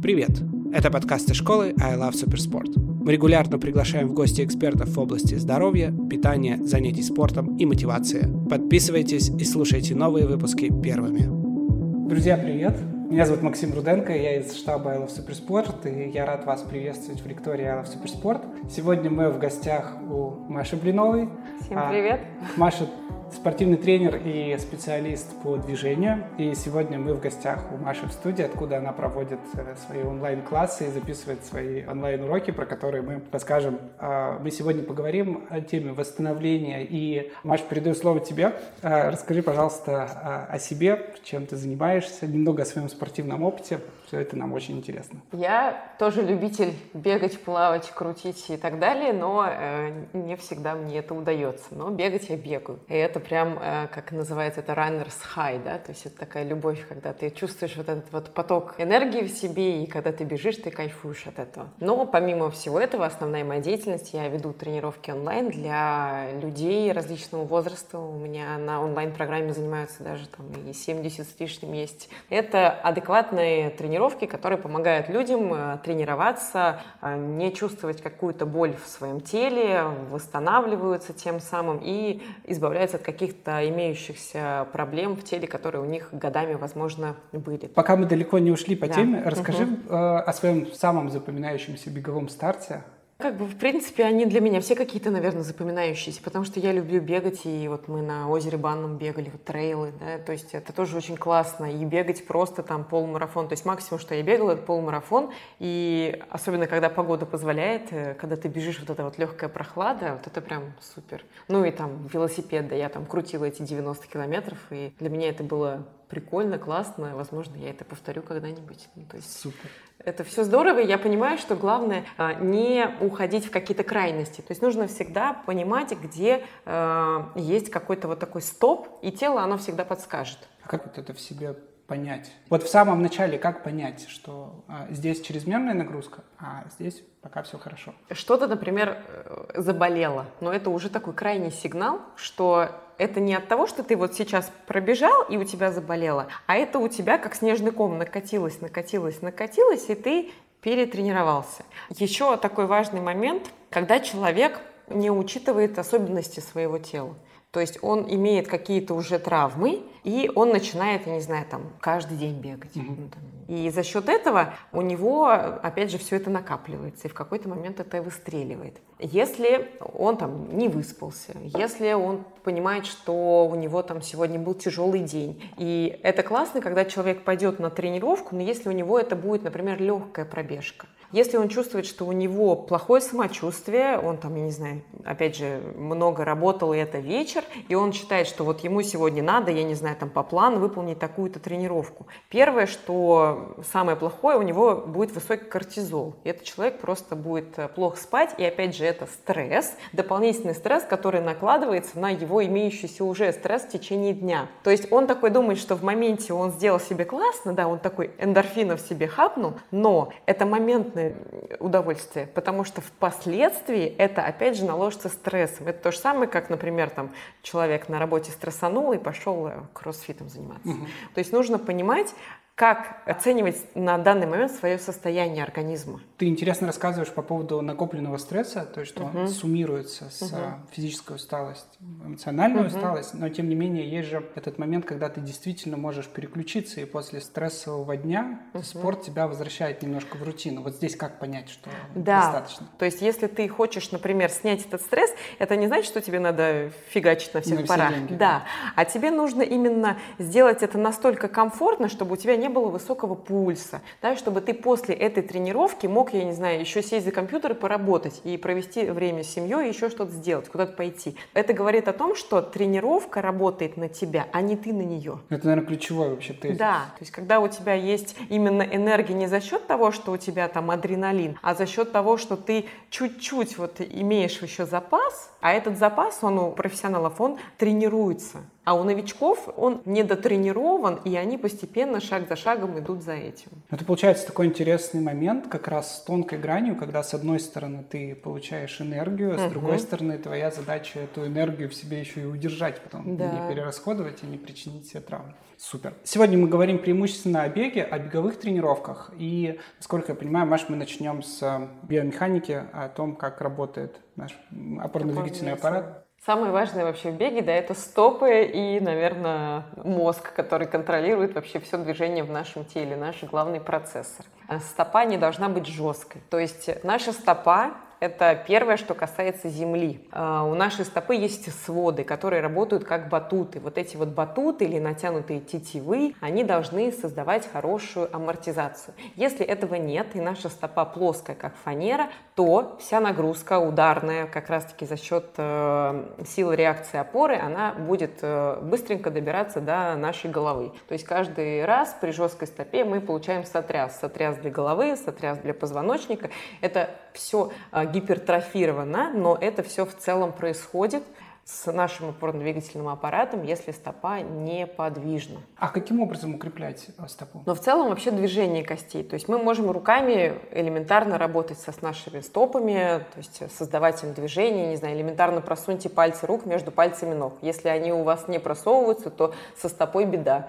Привет! Это подкасты школы I Love Supersport. Мы регулярно приглашаем в гости экспертов в области здоровья, питания, занятий спортом и мотивации. Подписывайтесь и слушайте новые выпуски первыми. Друзья, привет! Меня зовут Максим Руденко, я из штаба I Love Supersport, и я рад вас приветствовать в лектории I Love Supersport. Сегодня мы в гостях у Маши Блиновой. Всем привет! А, Маша спортивный тренер и специалист по движению. И сегодня мы в гостях у Маши в студии, откуда она проводит э, свои онлайн-классы и записывает свои онлайн-уроки, про которые мы расскажем. А, мы сегодня поговорим о теме восстановления. И, Маша, передаю слово тебе. А, расскажи, пожалуйста, о себе, чем ты занимаешься, немного о своем спортивном опыте. Все это нам очень интересно. Я тоже любитель бегать, плавать, крутить и так далее, но э, не всегда мне это удается. Но бегать я бегаю. И это прям, э, как называется, это runner's high, да, то есть это такая любовь, когда ты чувствуешь вот этот вот поток энергии в себе, и когда ты бежишь, ты кайфуешь от этого. Но помимо всего этого, основная моя деятельность, я веду тренировки онлайн для людей различного возраста. У меня на онлайн-программе занимаются даже там и 70 с лишним есть. Это адекватные тренировки тренировки, которые помогают людям э, тренироваться, э, не чувствовать какую-то боль в своем теле, восстанавливаются тем самым и избавляются от каких-то имеющихся проблем в теле, которые у них годами, возможно, были. Пока мы далеко не ушли по да. теме, расскажи угу. о своем самом запоминающемся беговом старте. Как бы, в принципе, они для меня все какие-то, наверное, запоминающиеся, потому что я люблю бегать, и вот мы на озере Банном бегали, вот трейлы, да, то есть это тоже очень классно, и бегать просто там полумарафон, то есть максимум, что я бегала, это полумарафон, и особенно, когда погода позволяет, э, когда ты бежишь, вот эта вот легкая прохлада, вот это прям супер. Ну и там велосипед, да, я там крутила эти 90 километров, и для меня это было прикольно, классно, возможно, я это повторю когда-нибудь. Ну, то есть Супер. Это все здорово, и я понимаю, что главное а, не уходить в какие-то крайности. То есть нужно всегда понимать, где э, есть какой-то вот такой стоп, и тело оно всегда подскажет. А как вот это в себе понять? Вот в самом начале как понять, что а, здесь чрезмерная нагрузка, а здесь пока все хорошо? Что-то, например, э, заболело, но это уже такой крайний сигнал, что это не от того, что ты вот сейчас пробежал и у тебя заболело, а это у тебя как снежный ком накатилось, накатилось, накатилось, и ты перетренировался. Еще такой важный момент, когда человек не учитывает особенности своего тела. То есть он имеет какие-то уже травмы, и он начинает, я не знаю, там, каждый день бегать. Mm-hmm. И за счет этого у него, опять же, все это накапливается, и в какой-то момент это выстреливает. Если он там не выспался, если он понимает, что у него там сегодня был тяжелый день, и это классно, когда человек пойдет на тренировку, но если у него это будет, например, легкая пробежка, если он чувствует, что у него плохое самочувствие, он там, я не знаю, опять же, много работал, и это вечер, и он считает, что вот ему сегодня надо, я не знаю, там по плану выполнить такую-то тренировку. Первое, что самое плохое, у него будет высокий кортизол. И этот человек просто будет э, плохо спать, и опять же, это стресс, дополнительный стресс, который накладывается на его имеющийся уже стресс в течение дня. То есть он такой думает, что в моменте он сделал себе классно, да, он такой эндорфинов себе хапнул, но это момент абсолютное удовольствие, потому что впоследствии это опять же наложится стрессом. Это то же самое, как, например, там человек на работе стрессанул и пошел э, кроссфитом заниматься. Угу. То есть нужно понимать, как оценивать на данный момент свое состояние организма. Ты интересно рассказываешь по поводу накопленного стресса, то есть что угу. он суммируется с угу. физической усталостью, эмоциональную угу. усталость, но тем не менее есть же этот момент, когда ты действительно можешь переключиться, и после стрессового дня угу. спорт тебя возвращает немножко в рутину. Вот здесь как понять, что да. достаточно? То есть если ты хочешь, например, снять этот стресс, это не значит, что тебе надо фигачить на всех на парах. Все деньги, да. да, а тебе нужно именно сделать это настолько комфортно, чтобы у тебя не было высокого пульса, да, чтобы ты после этой тренировки мог, я не знаю, еще сесть за компьютер и поработать, и провести время с семьей, и еще что-то сделать, куда-то пойти. Это говорит о том, что тренировка работает на тебя, а не ты на нее. Это, наверное, ключевой вообще тезис. Да, то есть когда у тебя есть именно энергия не за счет того, что у тебя там адреналин, а за счет того, что ты чуть-чуть вот имеешь еще запас, а этот запас, он у профессионалов, он тренируется А у новичков он недотренирован, и они постепенно, шаг за шагом идут за этим. Это получается такой интересный момент, как раз с тонкой гранью, когда с одной стороны ты получаешь энергию, а с угу. другой стороны твоя задача эту энергию в себе еще и удержать, потом да. не перерасходовать и не причинить себе травму. Супер. Сегодня мы говорим преимущественно о беге, о беговых тренировках. И, насколько я понимаю, Маш, мы начнем с биомеханики, о том, как работает наш опорно-двигательный аппарат. Самое важное вообще в беге, да, это стопы и, наверное, мозг, который контролирует вообще все движение в нашем теле, наш главный процессор. А стопа не должна быть жесткой. То есть наша стопа это первое, что касается земли. А, у нашей стопы есть своды, которые работают как батуты. Вот эти вот батуты или натянутые тетивы, они должны создавать хорошую амортизацию. Если этого нет, и наша стопа плоская, как фанера, то вся нагрузка ударная, как раз-таки за счет э, силы реакции опоры, она будет э, быстренько добираться до нашей головы. То есть каждый раз при жесткой стопе мы получаем сотряс. Сотряс для головы, сотряс для позвоночника. Это все э, гипертрофировано, но это все в целом происходит с нашим опорно-двигательным аппаратом, если стопа неподвижна. А каким образом укреплять э, стопу? Но в целом вообще движение костей. То есть мы можем руками элементарно работать со, с нашими стопами, то есть создавать им движение, не знаю, элементарно просуньте пальцы рук между пальцами ног. Если они у вас не просовываются, то со стопой беда.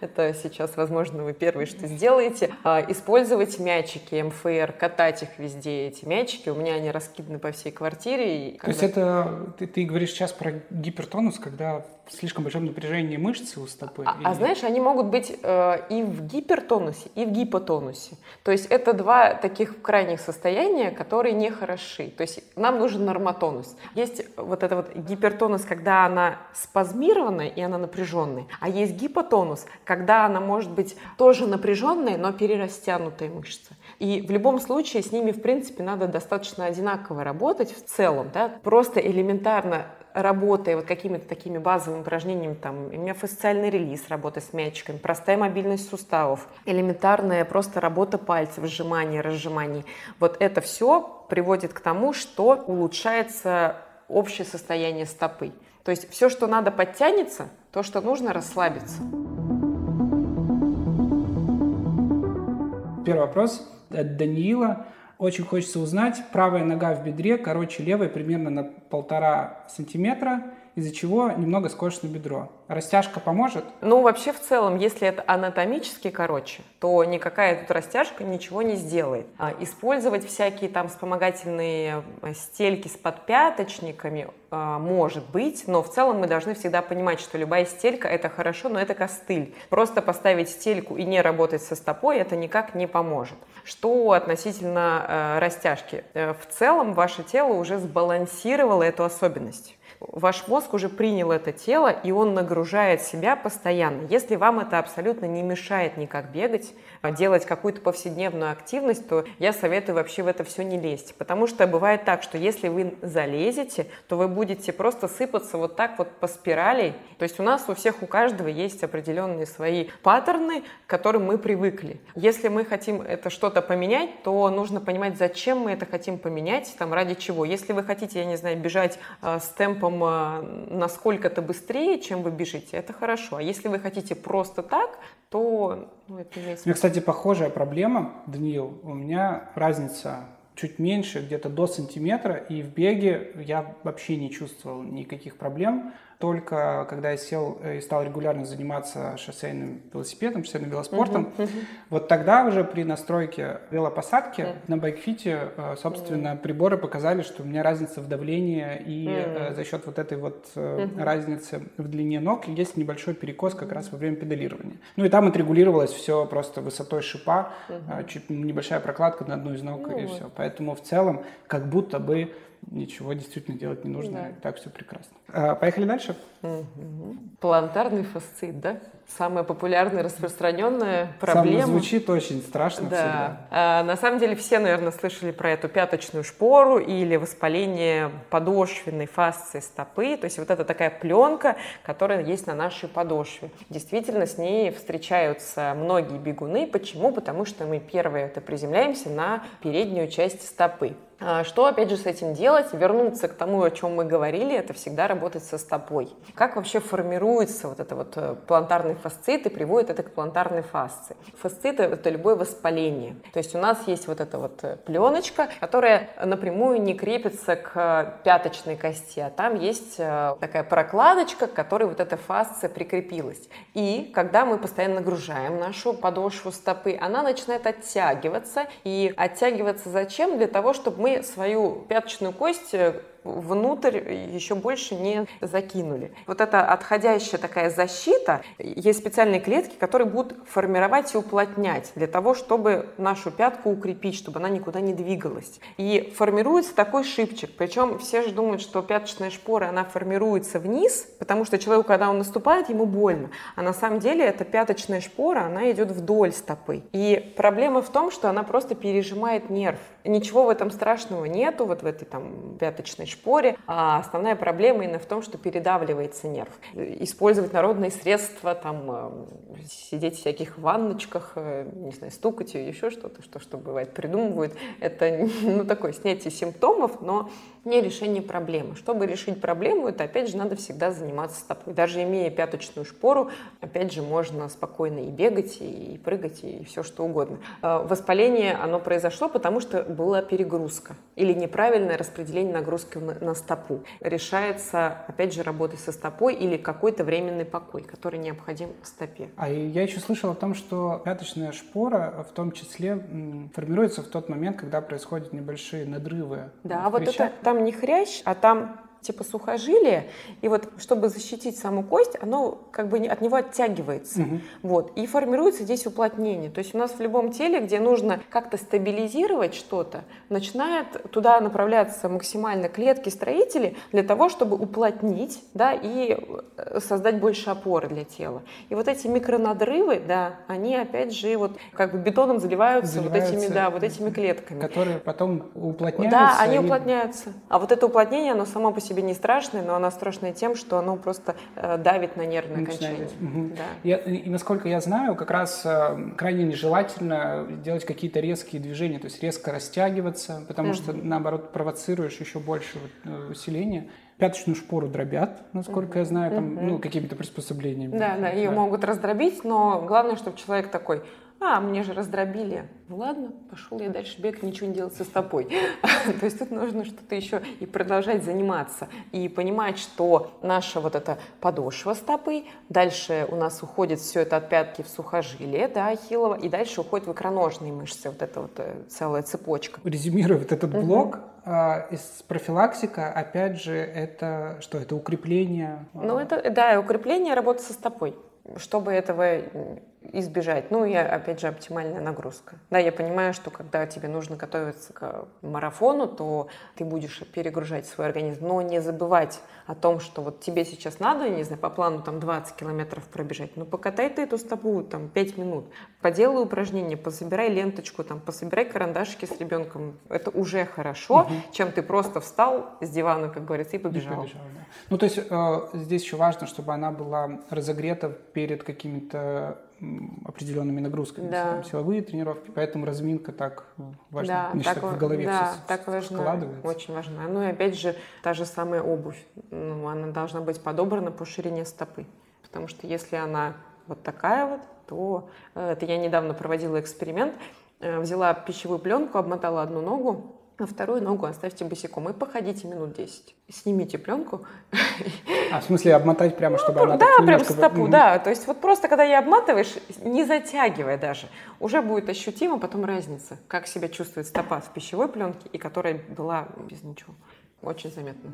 Это сейчас, возможно, вы первые, что сделаете. А, использовать мячики МФР, катать их везде, эти мячики. У меня они раскиданы по всей квартире. То есть это, ты, ты говоришь сейчас про гипертонус, когда слишком большом напряжении мышцы у стопы? А, а знаешь, они могут быть э, и в гипертонусе, и в гипотонусе. То есть это два таких крайних состояния, которые не хороши. То есть нам нужен нормотонус. Есть вот это вот гипертонус, когда она спазмированная и она напряженная, а есть гипотонус, когда она может быть тоже напряженная, но перерастянутая мышца. И в любом случае с ними, в принципе, надо достаточно одинаково работать в целом, да, просто элементарно работая вот какими-то такими базовыми упражнениями, там, миофасциальный релиз, работа с мячиками, простая мобильность суставов, элементарная просто работа пальцев, сжимание, разжимание. Вот это все приводит к тому, что улучшается общее состояние стопы. То есть все, что надо, подтянется, то, что нужно, расслабиться. Первый вопрос от Даниила. Очень хочется узнать, правая нога в бедре короче левой примерно на полтора сантиметра, из-за чего немного скошено бедро. Растяжка поможет? Ну, вообще, в целом, если это анатомически короче, то никакая тут растяжка ничего не сделает. А использовать всякие там вспомогательные э, стельки с подпяточниками а, может быть, но в целом мы должны всегда понимать, что любая стелька это хорошо, но это костыль. Просто поставить стельку и не работать со стопой это никак не поможет. Что относительно э, растяжки? Э, в целом ваше тело уже сбалансировало эту особенность ваш мозг уже принял это тело, и он нагружает себя постоянно. Если вам это абсолютно не мешает никак бегать, делать какую-то повседневную активность, то я советую вообще в это все не лезть. Потому что бывает так, что если вы залезете, то вы будете просто сыпаться вот так вот по спирали. То есть у нас у всех, у каждого есть определенные свои паттерны, к которым мы привыкли. Если мы хотим это что-то поменять, то нужно понимать, зачем мы это хотим поменять, там ради чего. Если вы хотите, я не знаю, бежать э, с темпом э, насколько-то быстрее, чем вы бежите, это хорошо. А если вы хотите просто так, то ну, это смысл. У меня, кстати, похожая проблема, Даниил. У меня разница чуть меньше, где-то до сантиметра, и в беге я вообще не чувствовал никаких проблем. Только когда я сел э, и стал регулярно заниматься шоссейным велосипедом, шоссейным велоспортом, uh-huh, uh-huh. вот тогда уже при настройке велопосадки uh-huh. на байкфите, э, собственно, uh-huh. приборы показали, что у меня разница в давлении, и uh-huh. за счет вот этой вот uh-huh. разницы в длине ног есть небольшой перекос как раз во время педалирования. Ну и там отрегулировалось все просто высотой шипа, uh-huh. чуть небольшая прокладка на одну из ног, uh-huh. и все. Поэтому в целом как будто бы ничего действительно делать не нужно, да. и так все прекрасно. А, поехали дальше. Угу. Плантарный фасцит, да? самая популярная, распространенная проблема. Сам звучит очень страшно да. всегда. А, на самом деле все, наверное, слышали про эту пяточную шпору или воспаление подошвенной фасции стопы. То есть вот это такая пленка, которая есть на нашей подошве. Действительно, с ней встречаются многие бегуны. Почему? Потому что мы первое это приземляемся на переднюю часть стопы. А, что, опять же, с этим делать? Вернуться к тому, о чем мы говорили, это всегда работать со стопой. Как вообще формируется вот это вот э, плантарный фасцит и приводит это к плантарной фасции? Фасцит – это любое воспаление. То есть у нас есть вот эта вот э, пленочка, которая напрямую не крепится к э, пяточной кости, а там есть такая прокладочка, к которой вот эта фасция прикрепилась. И когда мы постоянно нагружаем нашу подошву стопы, она начинает оттягиваться. И оттягиваться зачем? Для того, чтобы мы свою пяточную кость внутрь еще больше не закинули. Вот эта отходящая такая защита, есть специальные клетки, которые будут формировать и уплотнять для того, чтобы нашу пятку укрепить, чтобы она никуда не двигалась. И формируется такой шипчик. Причем все же думают, что пяточная шпора, она формируется вниз, потому что человеку, когда он наступает, ему больно. А на самом деле эта пяточная шпора, она идет вдоль стопы. И проблема в том, что она просто пережимает нерв. Ничего в этом страшного нету, вот в этой там пяточной шпоре. А основная проблема именно в том, что передавливается нерв. Использовать народные средства, там, э, сидеть в всяких ванночках, э, не знаю, стукать и еще что-то, что, что бывает, придумывают. Это, ну, такое снятие симптомов, но не решение проблемы. Чтобы решить проблему, это, опять же, надо всегда заниматься стопой. Даже имея пяточную шпору, опять же, можно спокойно и бегать, и прыгать, и все что угодно. Э, воспаление, оно произошло, потому что была перегрузка или неправильное распределение нагрузки на стопу. Решается, опять же, работой со стопой или какой-то временный покой, который необходим стопе. А я еще слышал о том, что пяточная шпора в том числе формируется в тот момент, когда происходят небольшие надрывы. Да, вот это там не хрящ, а там типа сухожилие, и вот чтобы защитить саму кость, оно как бы от него оттягивается. Угу. Вот, и формируется здесь уплотнение. То есть у нас в любом теле, где нужно как-то стабилизировать что-то, начинает туда направляться максимально клетки строители для того, чтобы уплотнить, да, и э, создать больше опоры для тела. И вот эти микронадрывы, да, они опять же вот как бы бетоном заливаются, заливаются вот этими, да, вот этими клетками. Которые потом уплотняются. Да, они и... уплотняются. А вот это уплотнение, оно само по себе себе не страшное, но она страшная тем, что оно просто э, давит на нервное окончание. Угу. Да. Я, и насколько я знаю, как раз э, крайне нежелательно делать какие-то резкие движения, то есть резко растягиваться, потому угу. что наоборот провоцируешь еще больше э, усиления пяточную шпору дробят, насколько mm-hmm. я знаю, там, mm-hmm. ну, какими-то приспособлениями. Да, да, ее могут раздробить, но главное, чтобы человек такой, а, мне же раздробили. Ну ладно, пошел я дальше бегать, ничего не делать со стопой. То есть тут нужно что-то еще и продолжать заниматься. И понимать, что наша вот эта подошва стопы, дальше у нас уходит все это от пятки в сухожилие, да, ахиллово, и дальше уходит в икроножные мышцы, вот эта вот э, целая цепочка. Резюмируя вот этот блок, а, из профилактика, опять же, это что? Это укрепление? Ну, это, да, укрепление работы со стопой. Чтобы этого избежать. Ну и, опять же, оптимальная нагрузка. Да, я понимаю, что когда тебе нужно готовиться к марафону, то ты будешь перегружать свой организм, но не забывать о том, что вот тебе сейчас надо, не знаю, по плану там 20 километров пробежать, ну покатай ты эту стопу там 5 минут, поделай упражнения, пособирай ленточку, там, пособирай карандашики с ребенком. Это уже хорошо, угу. чем ты просто встал с дивана, как говорится, и побежал. И побежал да. Ну, то есть э, здесь еще важно, чтобы она была разогрета перед какими-то определенными нагрузками, да. силовые тренировки, поэтому разминка так важна, да, так, в голове да, все так важно, складывается. Очень важна. Ну и опять же, та же самая обувь, ну, она должна быть подобрана по ширине стопы, потому что если она вот такая вот, то э, это я недавно проводила эксперимент, э, взяла пищевую пленку, обмотала одну ногу, а вторую ногу оставьте босиком и походите минут 10. Снимите пленку. А, в смысле обмотать прямо, чтобы ну, она Да, прям стопу, угу. да. То есть вот просто когда я обматываешь, не затягивая даже, уже будет ощутимо потом разница, как себя чувствует стопа в пищевой пленке и которая была без ничего. Очень заметно.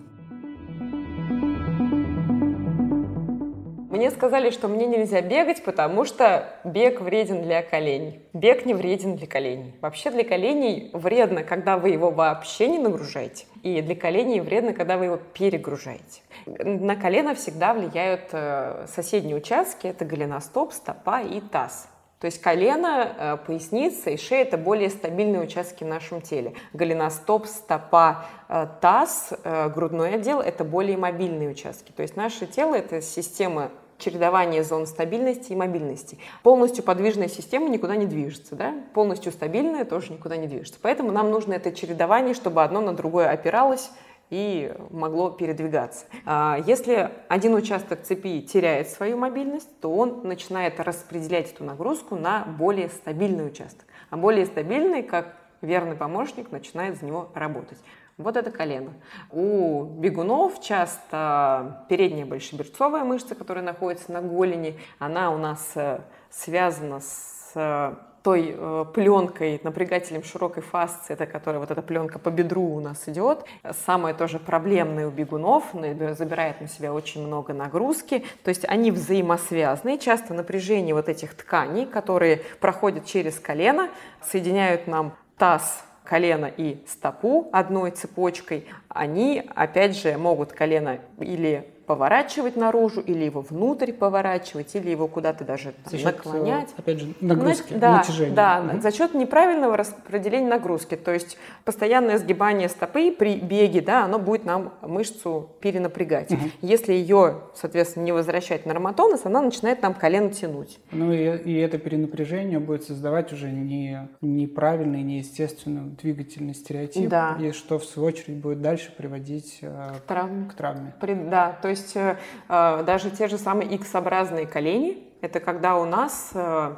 Мне сказали, что мне нельзя бегать, потому что бег вреден для коленей. Бег не вреден для коленей. Вообще для коленей вредно, когда вы его вообще не нагружаете. И для коленей вредно, когда вы его перегружаете. На колено всегда влияют э, соседние участки. Это голеностоп, стопа и таз. То есть колено, э, поясница и шея – это более стабильные участки в нашем теле. Голеностоп, стопа, э, таз, грудной отдел – это более мобильные участки. То есть наше тело – это система чередование зон стабильности и мобильности. Полностью подвижная система никуда не движется, да? полностью стабильная тоже никуда не движется. Поэтому нам нужно это чередование, чтобы одно на другое опиралось и могло передвигаться. А если один участок цепи теряет свою мобильность, то он начинает распределять эту нагрузку на более стабильный участок. А более стабильный, как верный помощник, начинает за него работать. Вот это колено. У бегунов часто передняя большеберцовая мышца, которая находится на голени, она у нас э, связана с э, той э, пленкой, напрягателем широкой фасции, это которая вот эта пленка по бедру у нас идет. Самое тоже проблемное у бегунов, забирает на себя очень много нагрузки. То есть они взаимосвязаны. Часто напряжение вот этих тканей, которые проходят через колено, соединяют нам таз колено и стопу одной цепочкой, они, опять же, могут колено или поворачивать наружу, или его внутрь поворачивать, или его куда-то даже там, счет, наклонять. Э, опять же, нагрузки, да, натяжения. Да, угу. за счет неправильного распределения нагрузки. То есть постоянное сгибание стопы при беге, да, оно будет нам мышцу перенапрягать. Угу. Если ее, соответственно, не возвращать на норматонус, она начинает нам колено тянуть. Ну и, и это перенапряжение будет создавать уже не, неправильный, неестественный двигательный стереотип, да. и что в свою очередь будет дальше приводить э, к травме. К травме. При, да, то есть э, э, даже те же самые X-образные колени, это когда у нас э,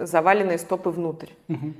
заваленные стопы внутрь. Угу.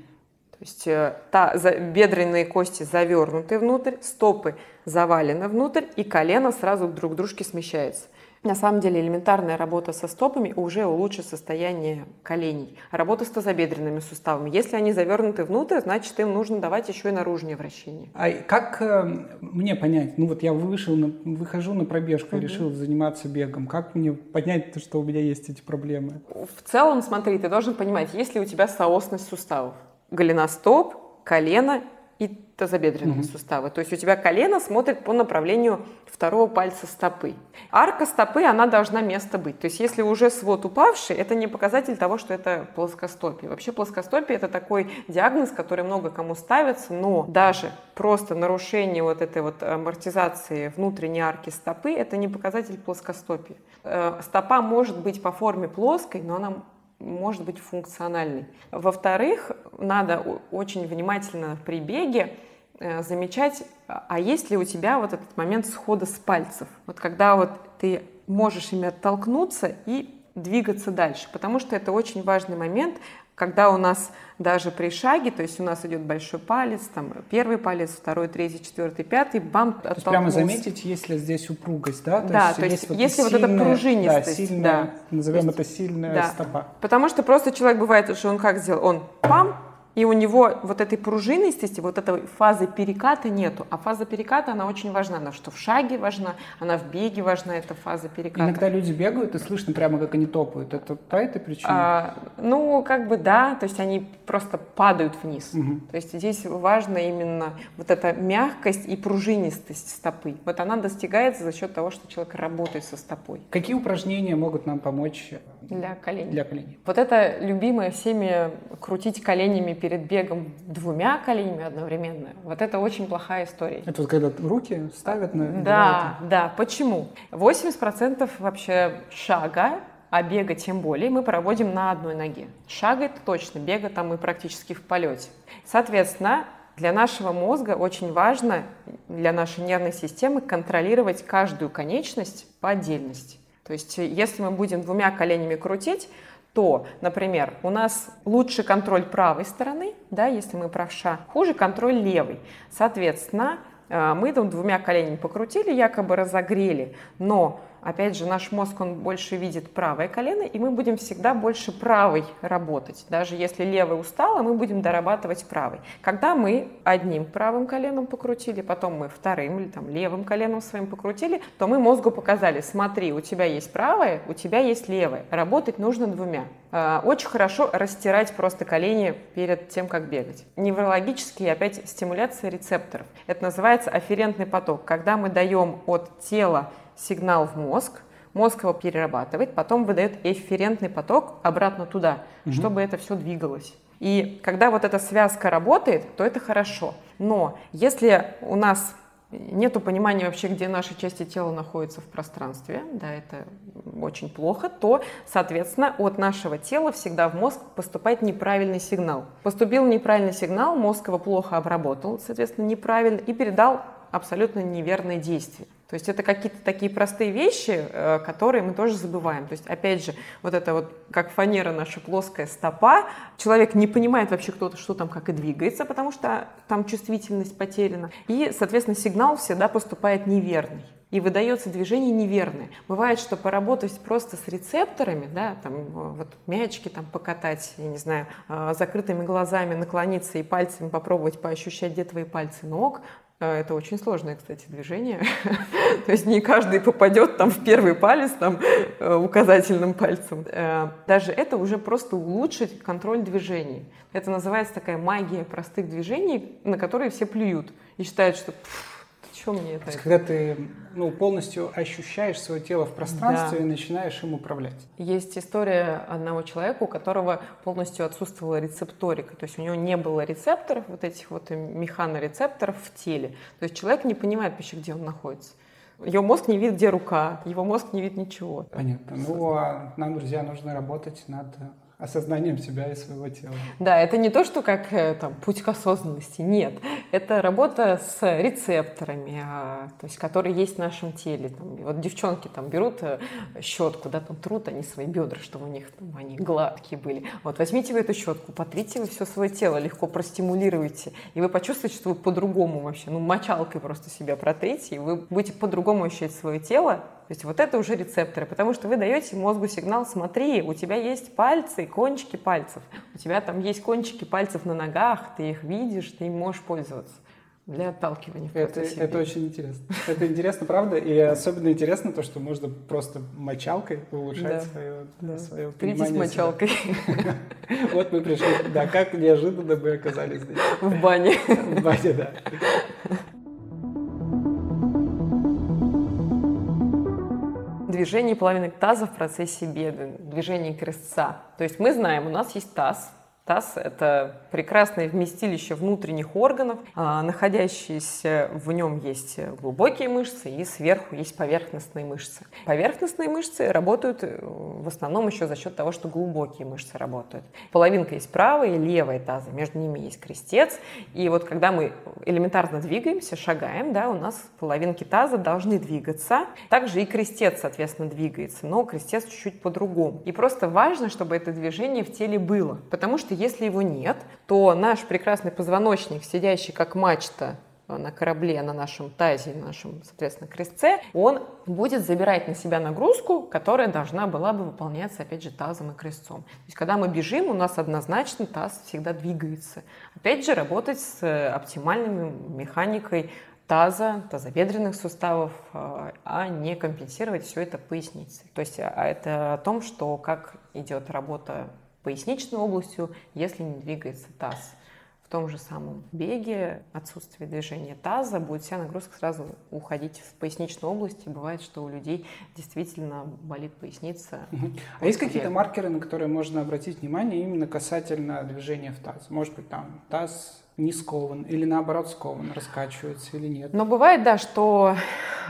То есть та, за, бедренные кости завернуты внутрь, стопы завалены внутрь, и колено сразу друг к дружке смещается. На самом деле элементарная работа со стопами уже улучшит состояние коленей. Работа с тазобедренными суставами. Если они завернуты внутрь, значит им нужно давать еще и наружное вращение. А как э, мне понять? Ну вот я вышел, на, выхожу на пробежку угу. решил заниматься бегом. Как мне понять, что у меня есть эти проблемы? В целом, смотри, ты должен понимать, есть ли у тебя соосность суставов. Голеностоп, колено и тазобедренные mm-hmm. суставы. То есть у тебя колено смотрит по направлению второго пальца стопы. Арка стопы, она должна место быть. То есть если уже свод упавший, это не показатель того, что это плоскостопие. Вообще плоскостопие это такой диагноз, который много кому ставится, но даже просто нарушение вот этой вот амортизации внутренней арки стопы, это не показатель плоскостопия. Э, стопа может быть по форме плоской, но она может быть функциональной. Во-вторых, надо очень внимательно при беге э, замечать, а есть ли у тебя вот этот момент схода с пальцев. Вот когда вот ты можешь ими оттолкнуться и двигаться дальше, потому что это очень важный момент, когда у нас даже при шаге, то есть у нас идет большой палец, там первый палец, второй, третий, четвертый, пятый, бам, То есть прямо заметить, если здесь упругость, да? То да, есть, то есть если, если вот эта пружинистость. Да, сильная, да. назовем есть, это сильная да. стопа. Потому что просто человек бывает, что он как сделал, он пам, и у него вот этой пружинистости, вот этой фазы переката нету. А фаза переката, она очень важна. Она что в шаге важна, она в беге важна, эта фаза переката. Иногда люди бегают, и слышно прямо, как они топают. Это по этой причине? А, ну, как бы да, то есть они просто падают вниз. Угу. То есть здесь важно именно вот эта мягкость и пружинистость стопы. Вот она достигается за счет того, что человек работает со стопой. Какие упражнения могут нам помочь для коленей? Для коленей. Вот это любимое всеми крутить коленями перед бегом двумя коленями одновременно, вот это очень плохая история. Это вот когда руки ставят на... Да, да. Почему? 80% вообще шага а бега тем более мы проводим на одной ноге. Шага это точно, бега там мы практически в полете. Соответственно, для нашего мозга очень важно, для нашей нервной системы контролировать каждую конечность по отдельности. То есть если мы будем двумя коленями крутить, то, например, у нас лучше контроль правой стороны, да, если мы правша, хуже контроль левой. Соответственно, э, мы там двумя коленями покрутили, якобы разогрели, но опять же, наш мозг, он больше видит правое колено, и мы будем всегда больше правой работать. Даже если левый устала, мы будем дорабатывать правой. Когда мы одним правым коленом покрутили, потом мы вторым или там левым коленом своим покрутили, то мы мозгу показали, смотри, у тебя есть правое, у тебя есть левое. Работать нужно двумя. А, очень хорошо растирать просто колени перед тем, как бегать. Неврологически опять стимуляция рецепторов. Это называется афферентный поток, когда мы даем от тела сигнал в мозг, мозг его перерабатывает, потом выдает эфферентный поток обратно туда, угу. чтобы это все двигалось. И когда вот эта связка работает, то это хорошо. Но если у нас нету понимания вообще, где наши части тела находятся в пространстве, да, это очень плохо, то, соответственно, от нашего тела всегда в мозг поступает неправильный сигнал. Поступил неправильный сигнал, мозг его плохо обработал, соответственно, неправильно, и передал абсолютно неверные действия. То есть это какие-то такие простые вещи, э, которые мы тоже забываем. То есть, опять же, вот это вот, как фанера наша плоская стопа, человек не понимает вообще кто-то, что там, как и двигается, потому что там чувствительность потеряна. И, соответственно, сигнал всегда поступает неверный и выдается движение неверное. Бывает, что поработать просто с рецепторами, да, там э, вот мячики там покатать, я не знаю, э, закрытыми глазами наклониться и пальцами попробовать поощущать, где твои пальцы ног, это очень сложное, кстати, движение. То есть не каждый попадет там в первый палец там э, указательным пальцем. Э, даже это уже просто улучшить контроль движений. Это называется такая магия простых движений, на которые все плюют и считают, что чем мне это? То есть, когда ты ну, полностью ощущаешь свое тело в пространстве да. и начинаешь им управлять. Есть история одного человека, у которого полностью отсутствовала рецепторика. То есть у него не было рецепторов, вот этих вот механорецепторов в теле. То есть человек не понимает вообще, где он находится. Его мозг не видит, где рука, его мозг не видит ничего. Понятно. Ну, а нам, друзья, нужно работать над осознанием себя и своего тела. Да, это не то, что как э, там, путь к осознанности, нет. Это работа с рецепторами, а, то есть, которые есть в нашем теле. Там, вот девчонки там берут э, щетку, да, там трут они свои бедра, чтобы у них там, они гладкие были. Вот возьмите вы эту щетку, потрите вы все свое тело, легко простимулируйте, и вы почувствуете, что вы по-другому вообще, ну, мочалкой просто себя протрите, и вы будете по-другому ощущать свое тело, то есть вот это уже рецепторы, потому что вы даете мозгу сигнал, смотри, у тебя есть пальцы, кончики пальцев, у тебя там есть кончики пальцев на ногах, ты их видишь, ты им можешь пользоваться для отталкивания. Это, это очень интересно. Это интересно, правда? И особенно интересно то, что можно просто мочалкой улучшать да, свое, да. свое понимание мочалкой. Вот мы пришли. Да, как неожиданно мы оказались здесь. В бане. В бане, да. Движение половины таза в процессе бега, движение крестца. То есть мы знаем, у нас есть таз, Таз – это прекрасное вместилище внутренних органов. А, находящиеся в нем есть глубокие мышцы и сверху есть поверхностные мышцы. Поверхностные мышцы работают э, в основном еще за счет того, что глубокие мышцы работают. Половинка есть правая и левая таза, между ними есть крестец. И вот когда мы элементарно двигаемся, шагаем, да, у нас половинки таза должны двигаться. Также и крестец, соответственно, двигается, но крестец чуть-чуть по-другому. И просто важно, чтобы это движение в теле было, потому что если его нет, то наш прекрасный позвоночник, сидящий как мачта на корабле, на нашем тазе, на нашем, соответственно, крестце, он будет забирать на себя нагрузку, которая должна была бы выполняться, опять же, тазом и крестцом. То есть, когда мы бежим, у нас однозначно таз всегда двигается. Опять же, работать с оптимальной механикой таза, тазобедренных суставов, а, а не компенсировать все это поясницей. То есть а это о том, что как идет работа поясничной областью, если не двигается таз. В том же самом беге отсутствие движения таза, будет вся нагрузка сразу уходить в поясничную область. И бывает, что у людей действительно болит поясница. Угу. А есть какие-то маркеры, на которые можно обратить внимание именно касательно движения в таз? Может быть, там таз не скован или наоборот скован, раскачивается или нет. Но бывает, да, что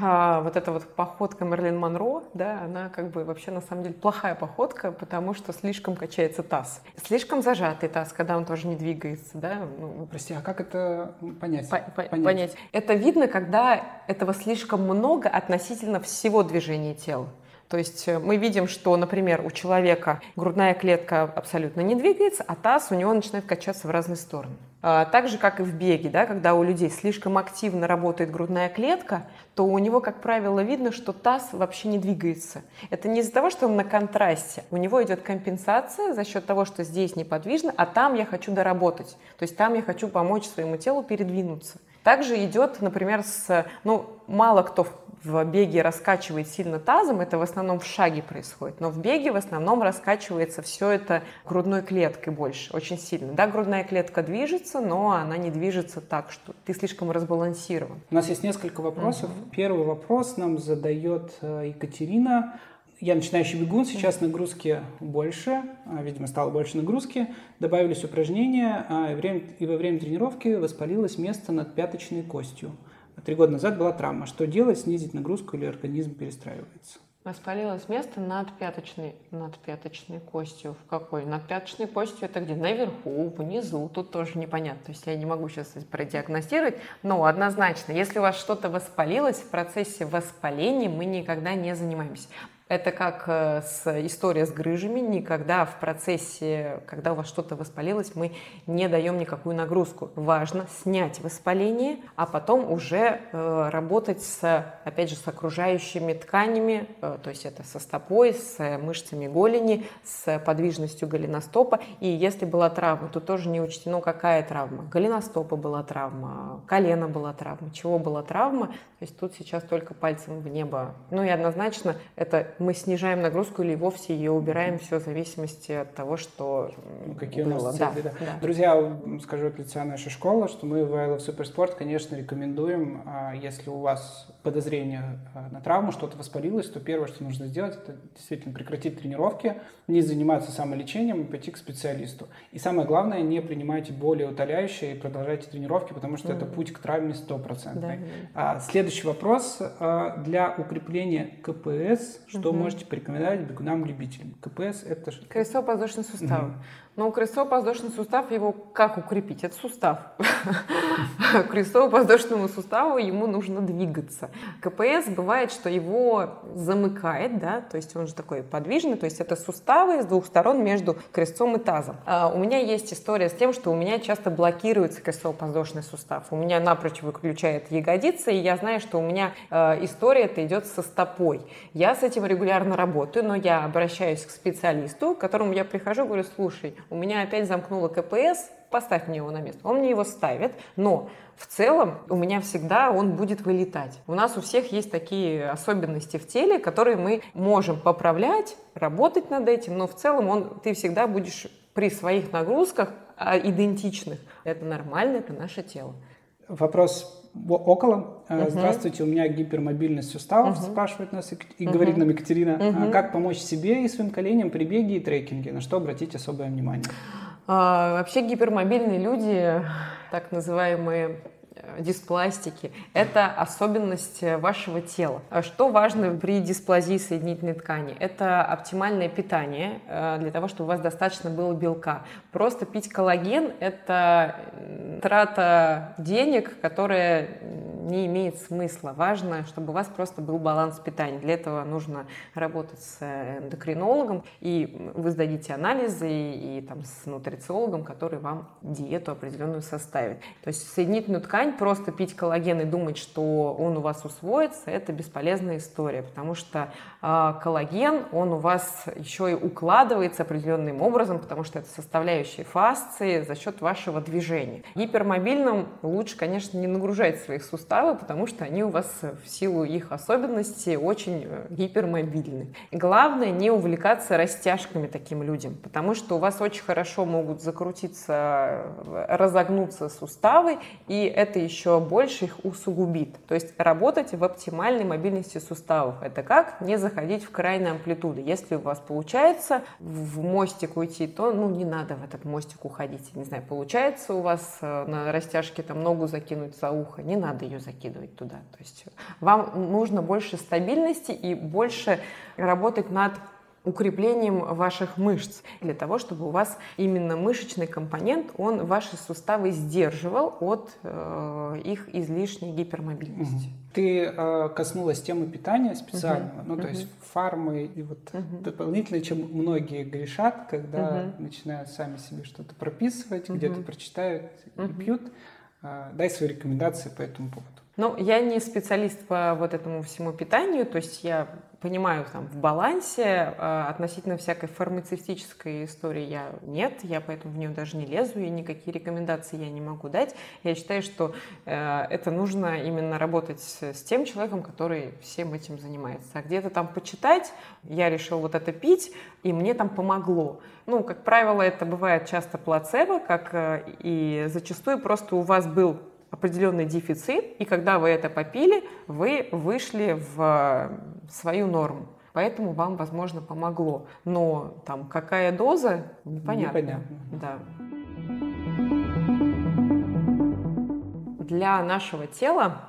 а, вот эта вот походка Мерлин Монро, да, она как бы вообще на самом деле плохая походка, потому что слишком качается таз. Слишком зажатый таз, когда он тоже не двигается, да. Ну, Прости, а как это понять? По понять? понять? Это видно, когда этого слишком много относительно всего движения тела. То есть э, мы видим, что, например, у человека грудная клетка абсолютно не двигается, а таз у него начинает качаться в разные стороны. А, так же, как и в беге, да, когда у людей слишком активно работает грудная клетка, то у него, как правило, видно, что таз вообще не двигается. Это не из-за того, что он на контрасте. У него идет компенсация за счет того, что здесь неподвижно, а там я хочу доработать. То есть там я хочу помочь своему телу передвинуться. Также идет, например, с, ну, мало кто в беге раскачивает сильно тазом, это в основном в шаге происходит, но в беге в основном раскачивается все это грудной клеткой больше, очень сильно. Да, грудная клетка движется, но она не движется так, что ты слишком разбалансирован. У нас есть несколько вопросов. Угу. Первый вопрос нам задает э, Екатерина. Я начинающий бегун, сейчас нагрузки больше, а, видимо, стало больше нагрузки, добавились упражнения, а, и во время тренировки воспалилось место над пяточной костью. Три года назад была травма. Что делать? Снизить нагрузку или организм перестраивается? Воспалилось место над пяточной, над пяточной костью. В какой? Над пяточной костью это где? Наверху, внизу. Тут тоже непонятно. То есть я не могу сейчас продиагностировать. Но однозначно, если у вас что-то воспалилось, в процессе воспаления мы никогда не занимаемся. Это как э, с, история с грыжами. Никогда в процессе, когда у вас что-то воспалилось, мы не даем никакую нагрузку. Важно снять воспаление, а потом уже э, работать с, опять же, с окружающими тканями, э, то есть это со стопой, с мышцами голени, с подвижностью голеностопа. И если была травма, то тоже не учтено, какая травма. Голеностопа была травма, колено была травма, чего была травма. То есть тут сейчас только пальцем в небо. Ну и однозначно это мы снижаем нагрузку или вовсе ее убираем, все в зависимости от того, что Какие было. у нас цели, да, да. Да. Друзья, скажу от лица нашей школы, что мы в I Love Supersport, конечно, рекомендуем, а, если у вас подозрение а, на травму, что-то воспалилось, то первое, что нужно сделать, это действительно прекратить тренировки, не заниматься самолечением и пойти к специалисту. И самое главное, не принимайте более утоляющие и продолжайте тренировки, потому что mm. это путь к травме стопроцентный. Да. А, следующий вопрос. Для укрепления КПС, что что можете порекомендовать бегунам-любителям? КПС – это что? Колесо-подвздошный сустав. Но крестцово-подвздошный сустав, его как укрепить? Это сустав. К крестцово-подвздошному суставу ему нужно двигаться. КПС бывает, что его замыкает, да, то есть он же такой подвижный, то есть это суставы с двух сторон между крестцом и тазом. А у меня есть история с тем, что у меня часто блокируется крестцово-подвздошный сустав. У меня напрочь выключает ягодица, и я знаю, что у меня э, история это идет со стопой. Я с этим регулярно работаю, но я обращаюсь к специалисту, к которому я прихожу, говорю, слушай, у меня опять замкнуло КПС, поставь мне его на место. Он мне его ставит, но в целом у меня всегда он будет вылетать. У нас у всех есть такие особенности в теле, которые мы можем поправлять, работать над этим, но в целом он, ты всегда будешь при своих нагрузках а, идентичных. Это нормально, это наше тело. Вопрос около. Uh-huh. Здравствуйте, у меня гипермобильность суставов, uh-huh. спрашивает нас и uh-huh. говорит нам Екатерина. Uh-huh. Как помочь себе и своим коленям при беге и трекинге? На что обратить особое внимание? А, вообще гипермобильные люди, так называемые диспластики. Это особенность вашего тела. Что важно при дисплазии соединительной ткани? Это оптимальное питание э, для того, чтобы у вас достаточно было белка. Просто пить коллаген – это трата денег, которая не имеет смысла. Важно, чтобы у вас просто был баланс питания. Для этого нужно работать с эндокринологом, и вы сдадите анализы, и, и там, с нутрициологом, который вам диету определенную составит. То есть соединительную ткань просто пить коллаген и думать, что он у вас усвоится, это бесполезная история, потому что э, коллаген, он у вас еще и укладывается определенным образом, потому что это составляющая фасции за счет вашего движения. Гипермобильным лучше, конечно, не нагружать своих суставы, потому что они у вас в силу их особенностей очень э, гипермобильны. главное, не увлекаться растяжками таким людям, потому что у вас очень хорошо могут закрутиться, э, разогнуться суставы, и это еще больше их усугубит. То есть работать в оптимальной мобильности суставов. Это как? Не заходить в крайние амплитуды. Если у вас получается в мостик уйти, то ну, не надо в этот мостик уходить. Не знаю, получается у вас э, на растяжке там ногу закинуть за ухо, не надо ее закидывать туда. То есть вам нужно больше стабильности и больше работать над укреплением ваших мышц, для того, чтобы у вас именно мышечный компонент, он ваши суставы сдерживал от э, их излишней гипермобильности. Ты э, коснулась темы питания специального, угу. ну то угу. есть фармы и вот угу. дополнительно, чем многие грешат, когда угу. начинают сами себе что-то прописывать, угу. где-то прочитают угу. и пьют. Э, дай свои рекомендации по этому поводу. Ну, я не специалист по вот этому всему питанию, то есть я понимаю там в балансе, э, относительно всякой фармацевтической истории я нет, я поэтому в нее даже не лезу, и никакие рекомендации я не могу дать. Я считаю, что э, это нужно именно работать с тем человеком, который всем этим занимается. А где-то там почитать, я решил вот это пить, и мне там помогло. Ну, как правило, это бывает часто плацебо, как э, и зачастую просто у вас был определенный дефицит, и когда вы это попили, вы вышли в свою норму. Поэтому вам, возможно, помогло. Но там какая доза, непонятно. Непонятно. Да. Для нашего тела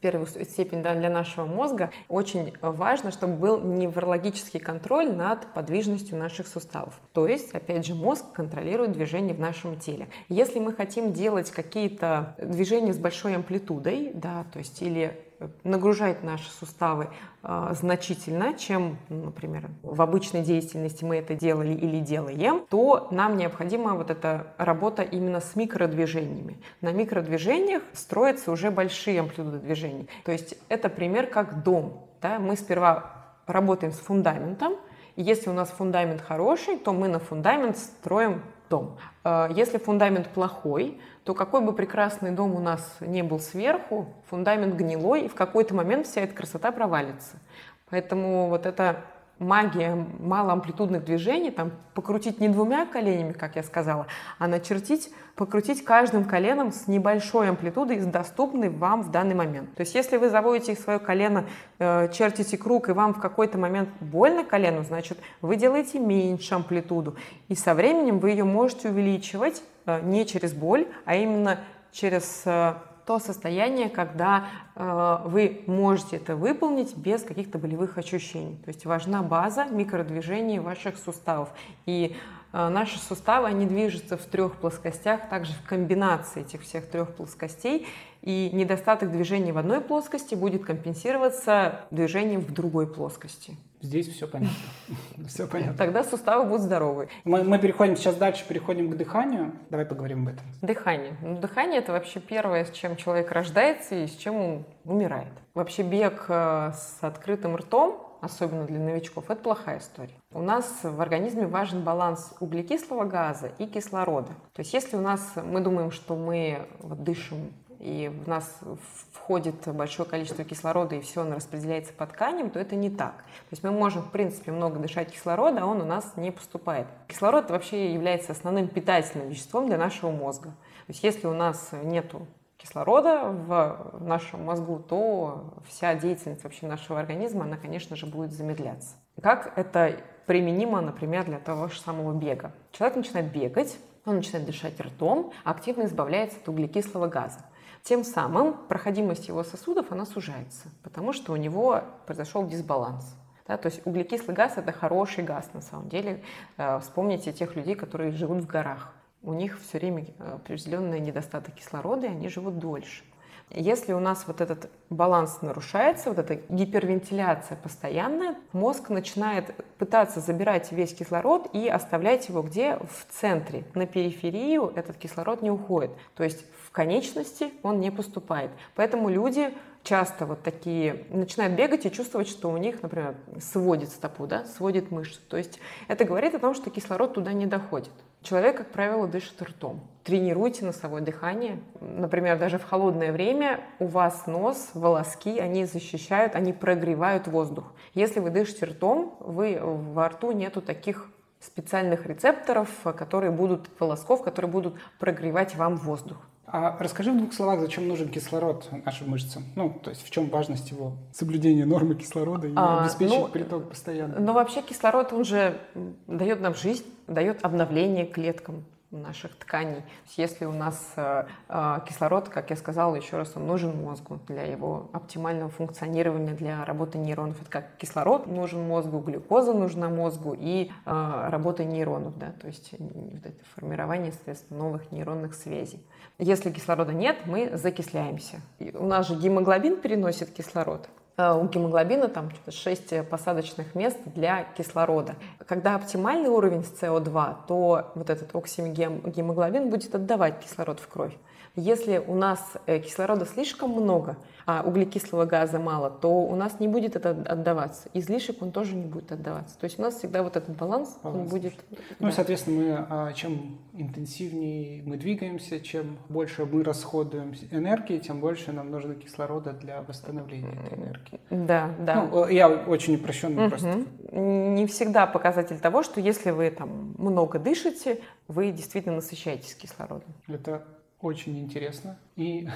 первую степень да, для нашего мозга, очень важно, чтобы был неврологический контроль над подвижностью наших суставов. То есть, опять же, мозг контролирует движение в нашем теле. Если мы хотим делать какие-то движения с большой амплитудой, да, то есть или нагружать наши суставы э, значительно, чем, например, в обычной деятельности мы это делали или делаем, то нам необходима вот эта работа именно с микродвижениями. На микродвижениях строятся уже большие амплитуды движений. То есть это пример как дом. Да? Мы сперва работаем с фундаментом, если у нас фундамент хороший, то мы на фундамент строим дом. Э, если фундамент плохой, то какой бы прекрасный дом у нас не был сверху, фундамент гнилой, и в какой-то момент вся эта красота провалится. Поэтому вот это магия малоамплитудных движений, там покрутить не двумя коленями, как я сказала, а начертить, покрутить каждым коленом с небольшой амплитудой, с доступной вам в данный момент. То есть если вы заводите свое колено, э, чертите круг, и вам в какой-то момент больно колену, значит, вы делаете меньше амплитуду. И со временем вы ее можете увеличивать э, не через боль, а именно через э, то состояние, когда э, вы можете это выполнить без каких-то болевых ощущений. То есть важна база микродвижений ваших суставов. И э, наши суставы, они движутся в трех плоскостях, также в комбинации этих всех трех плоскостей. И недостаток движения в одной плоскости будет компенсироваться движением в другой плоскости. Здесь все понятно. Все понятно. Тогда суставы будут здоровы. Мы, мы переходим сейчас дальше, переходим к дыханию. Давай поговорим об этом. Дыхание. Ну, дыхание это вообще первое, с чем человек рождается и с чем он умирает. Вообще бег э, с открытым ртом особенно для новичков, это плохая история. У нас в организме важен баланс углекислого газа и кислорода. То есть если у нас мы думаем, что мы вот дышим и в нас входит большое количество кислорода, и все он распределяется по тканям, то это не так. То есть мы можем, в принципе, много дышать кислорода, а он у нас не поступает. Кислород вообще является основным питательным веществом для нашего мозга. То есть если у нас нету кислорода в нашем мозгу, то вся деятельность вообще нашего организма, она, конечно же, будет замедляться. Как это применимо, например, для того же самого бега? Человек начинает бегать, он начинает дышать ртом, активно избавляется от углекислого газа. Тем самым проходимость его сосудов, она сужается, потому что у него произошел дисбаланс. Да, то есть углекислый газ – это хороший газ на самом деле. Э, вспомните тех людей, которые живут в горах. У них все время э, определенный недостаток кислорода, и они живут дольше. Если у нас вот этот баланс нарушается, вот эта гипервентиляция постоянная, мозг начинает пытаться забирать весь кислород и оставлять его где? В центре. На периферию этот кислород не уходит. То есть в конечности он не поступает. Поэтому люди часто вот такие начинают бегать и чувствовать, что у них, например, сводит стопу, да, сводит мышцы. То есть это говорит о том, что кислород туда не доходит. Человек, как правило, дышит ртом. Тренируйте носовое дыхание. Например, даже в холодное время у вас нос, волоски, они защищают, они прогревают воздух. Если вы дышите ртом, вы во рту нету таких специальных рецепторов, которые будут волосков, которые будут прогревать вам воздух. А расскажи в двух словах, зачем нужен кислород нашим мышцам? Ну, то есть в чем важность его соблюдения нормы кислорода и а, обеспечить ну, приток постоянно? Ну, вообще кислород, он же дает нам жизнь, дает обновление клеткам. Наших тканей. Если у нас э, э, кислород, как я сказала, еще раз, он нужен мозгу для его оптимального функционирования, для работы нейронов. Это как кислород нужен мозгу, глюкоза нужна мозгу и э, работа нейронов, да, то есть вот это формирование, соответственно, новых нейронных связей. Если кислорода нет, мы закисляемся. У нас же гемоглобин переносит кислород. Э, у гемоглобина там 6 посадочных мест для кислорода. Когда оптимальный уровень с СО2, то вот этот оксигемоглобин будет отдавать кислород в кровь. Если у нас э, кислорода слишком много, а углекислого газа мало, то у нас не будет это отдаваться. Излишек он тоже не будет отдаваться. То есть у нас всегда вот этот баланс, баланс он будет... Ну, да. соответственно, мы, а, чем интенсивнее мы двигаемся, чем больше мы расходуем энергии, тем больше нам нужно кислорода для восстановления этой энергии. Да, да. Ну, я очень упрощенно угу. просто... Не всегда показатель того, что если вы там много дышите, вы действительно насыщаетесь кислородом. Это очень интересно. И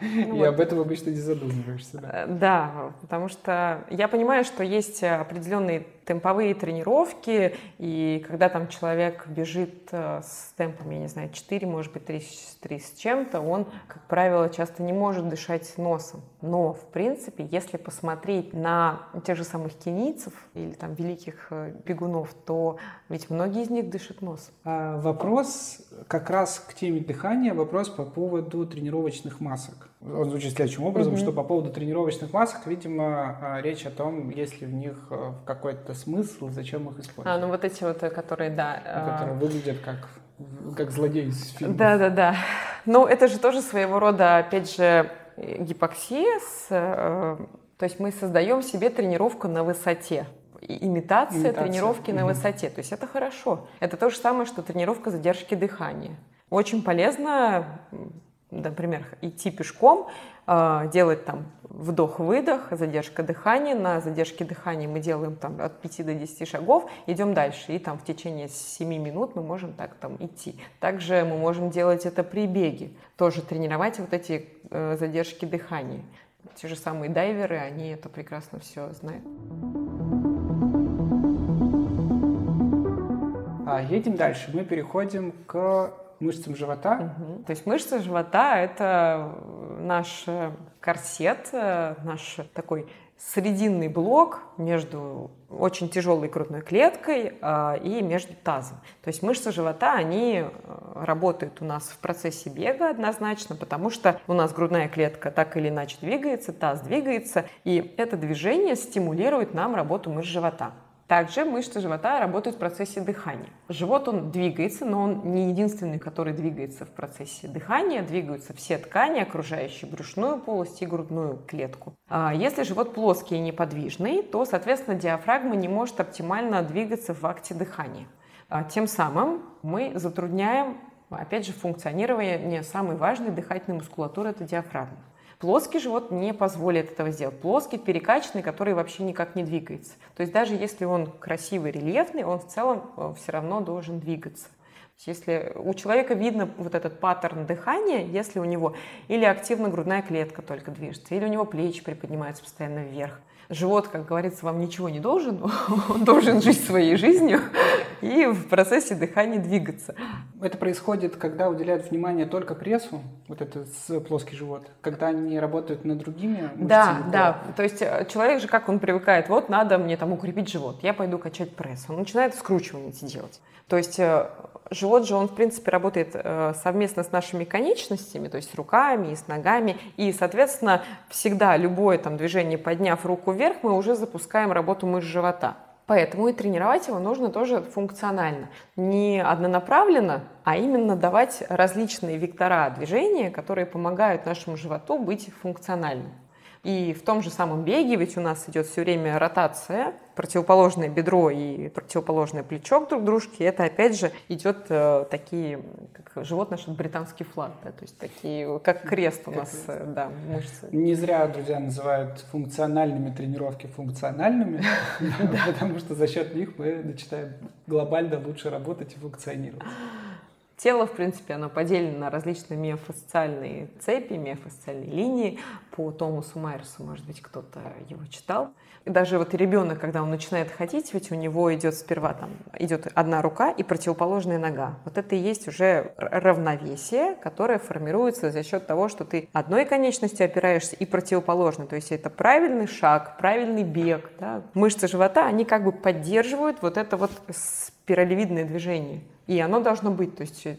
ну, и вот. об этом обычно не задумываешься. Да? Э, да, потому что я понимаю, что есть определенные темповые тренировки, и когда там человек бежит э, с темпом, я не знаю, 4, может быть, 3, 3 с чем-то, он, как правило, часто не может дышать носом. Но, в принципе, если посмотреть на тех же самых кенийцев или там великих э, бегунов, то ведь многие из них дышат носом. А вопрос как раз к теме дыхания, вопрос по поводу тренировочных масок. Он звучит следующим образом, mm-hmm. что по поводу тренировочных масок, видимо, а, речь о том, есть ли в них э, какой-то смысл, зачем их использовать. А, ну вот эти вот, которые, да. Которые а... выглядят как, как злодеи из фильма. Да-да-да. Ну, это же тоже своего рода, опять же, гипоксия. С, э, то есть мы создаем себе тренировку на высоте. Имитация, Имитация. тренировки угу. на высоте. То есть это хорошо. Это то же самое, что тренировка задержки дыхания. Очень полезно например, идти пешком, а, делать там вдох-выдох, задержка дыхания. На задержке дыхания мы делаем там от 5 до 10 шагов, идем дальше. И там в течение 7 минут мы можем так там идти. Также мы можем делать это при беге. Тоже тренировать вот эти э, задержки дыхания. Те же самые дайверы, они это прекрасно все знают. А, едем дальше. Мы переходим к мышцам живота. Угу. То есть мышцы живота – это наш э, корсет, э, наш такой срединный блок между очень тяжелой грудной клеткой э, и между тазом. То есть мышцы живота, они э, работают у нас в процессе бега однозначно, потому что у нас грудная клетка так или иначе двигается, таз двигается, и это движение стимулирует нам работу мышц живота. Также мышцы живота работают в процессе дыхания. Живот, он двигается, но он не единственный, который двигается в процессе дыхания. Двигаются все ткани, окружающие брюшную полость и грудную клетку. А если живот плоский и неподвижный, то, соответственно, диафрагма не может оптимально двигаться в акте дыхания. А тем самым мы затрудняем, опять же, функционирование самой важной дыхательной мускулатуры – это диафрагма. Плоский живот не позволит этого сделать. Плоский, перекачанный, который вообще никак не двигается. То есть даже если он красивый, рельефный, он в целом э, все равно должен двигаться. Если у человека видно вот этот паттерн дыхания, если у него или активно грудная клетка только движется, или у него плечи приподнимаются постоянно вверх, живот, как говорится, вам ничего не должен, он должен жить своей жизнью и в процессе дыхания двигаться. Это происходит, когда уделяют внимание только прессу, вот этот плоский живот, когда они работают над другими мышцами? Да, да. То есть э, человек же, как он привыкает, вот надо мне там укрепить живот, я пойду качать пресс. Он начинает скручивание делать. То есть э, живот же, он, в принципе, работает э, совместно с нашими конечностями, то есть с руками и с ногами. И, соответственно, всегда любое там движение, подняв руку вверх, мы уже запускаем работу мышц живота. Поэтому и тренировать его нужно тоже функционально. Не однонаправленно, а именно давать различные вектора движения, которые помогают нашему животу быть функциональным. И в том же самом беге ведь у нас идет все время ротация, противоположное бедро и противоположное плечо друг дружке. Это опять же идет э, такие, как живот наш британский флаг, да, то есть такие, как крест у нас, э, да, мышцы. Не зря друзья называют функциональными тренировки функциональными, потому что за счет них мы начинаем глобально лучше работать и функционировать. Тело, в принципе, оно поделено на различные миофасциальные цепи, миофасциальные линии. По Томасу Майерсу, может быть, кто-то его читал. И даже вот ребенок, когда он начинает ходить, ведь у него идет сперва там идет одна рука и противоположная нога. Вот это и есть уже равновесие, которое формируется за счет того, что ты одной конечностью опираешься и противоположной. То есть это правильный шаг, правильный бег. Да? Мышцы живота, они как бы поддерживают вот это вот спиралевидное движение. И оно должно быть, то есть э,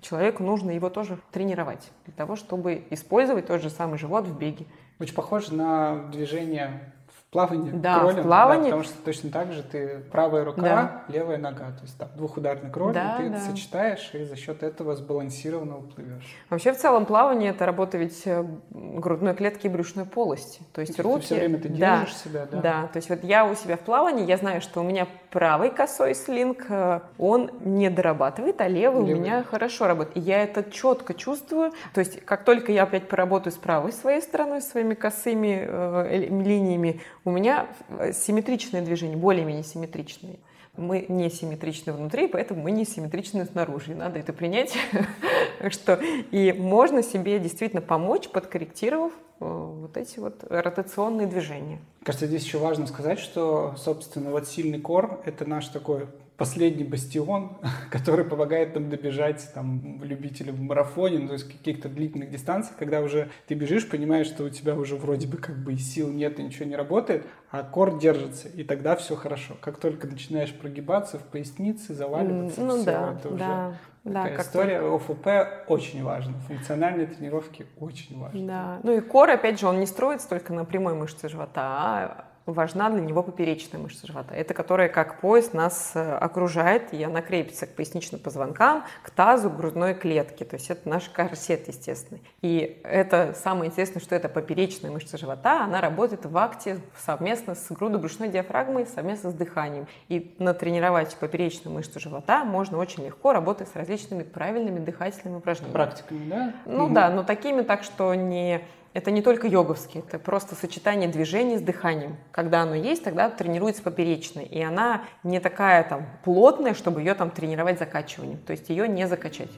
человеку нужно его тоже тренировать для того, чтобы использовать тот же самый живот в беге. Очень похоже на движение плавании да, кролем, в плавании. Да, потому что точно так же ты правая рука, да. левая нога, то есть там двухударный кроль, да, ты да. сочетаешь и за счет этого сбалансированно уплывешь. Вообще в целом плавание это работа ведь э, грудной клетки и брюшной полости, то есть то руки. Ты все время ты держишь да, себя, да? Да, то есть вот я у себя в плавании, я знаю, что у меня правый косой слинг, э, он не дорабатывает, а левый, левый. у меня хорошо работает. И я это четко чувствую, то есть как только я опять поработаю с правой своей стороной, своими косыми э, линиями, у меня э, симметричные движения, более-менее симметричные. Мы не симметричны внутри, поэтому мы не симметричны снаружи. надо это принять. что и можно себе действительно помочь, подкорректировав вот эти вот ротационные движения. Кажется, здесь еще важно сказать, что, собственно, вот сильный кор — это наш такой последний бастион, который помогает нам добежать там любителям в марафоне, ну, то есть каких-то длительных дистанциях, когда уже ты бежишь, понимаешь, что у тебя уже вроде бы как бы и сил нет, и ничего не работает, а кор держится, и тогда все хорошо. Как только начинаешь прогибаться в пояснице, заваливаться, ну, все, да, это уже да. Да, как история только... ОФП очень важна, функциональные тренировки очень важны. Да, ну и кор, опять же, он не строится только на прямой мышце живота, а важна для него поперечная мышца живота. Это которая как пояс нас э, окружает, и она крепится к поясничным позвонкам, к тазу, к грудной клетке. То есть это наш корсет естественный. И это самое интересное, что это поперечная мышца живота, она работает в акте совместно с грудобрюшной диафрагмой, совместно с дыханием. И натренировать поперечную мышцу живота можно очень легко, работая с различными правильными дыхательными упражнениями. Практиками, да? Ну угу. да, но такими так, что не это не только йоговский, это просто сочетание движений с дыханием. Когда оно есть, тогда тренируется поперечная. И она не такая там плотная, чтобы ее там тренировать закачиванием. То есть ее не закачать.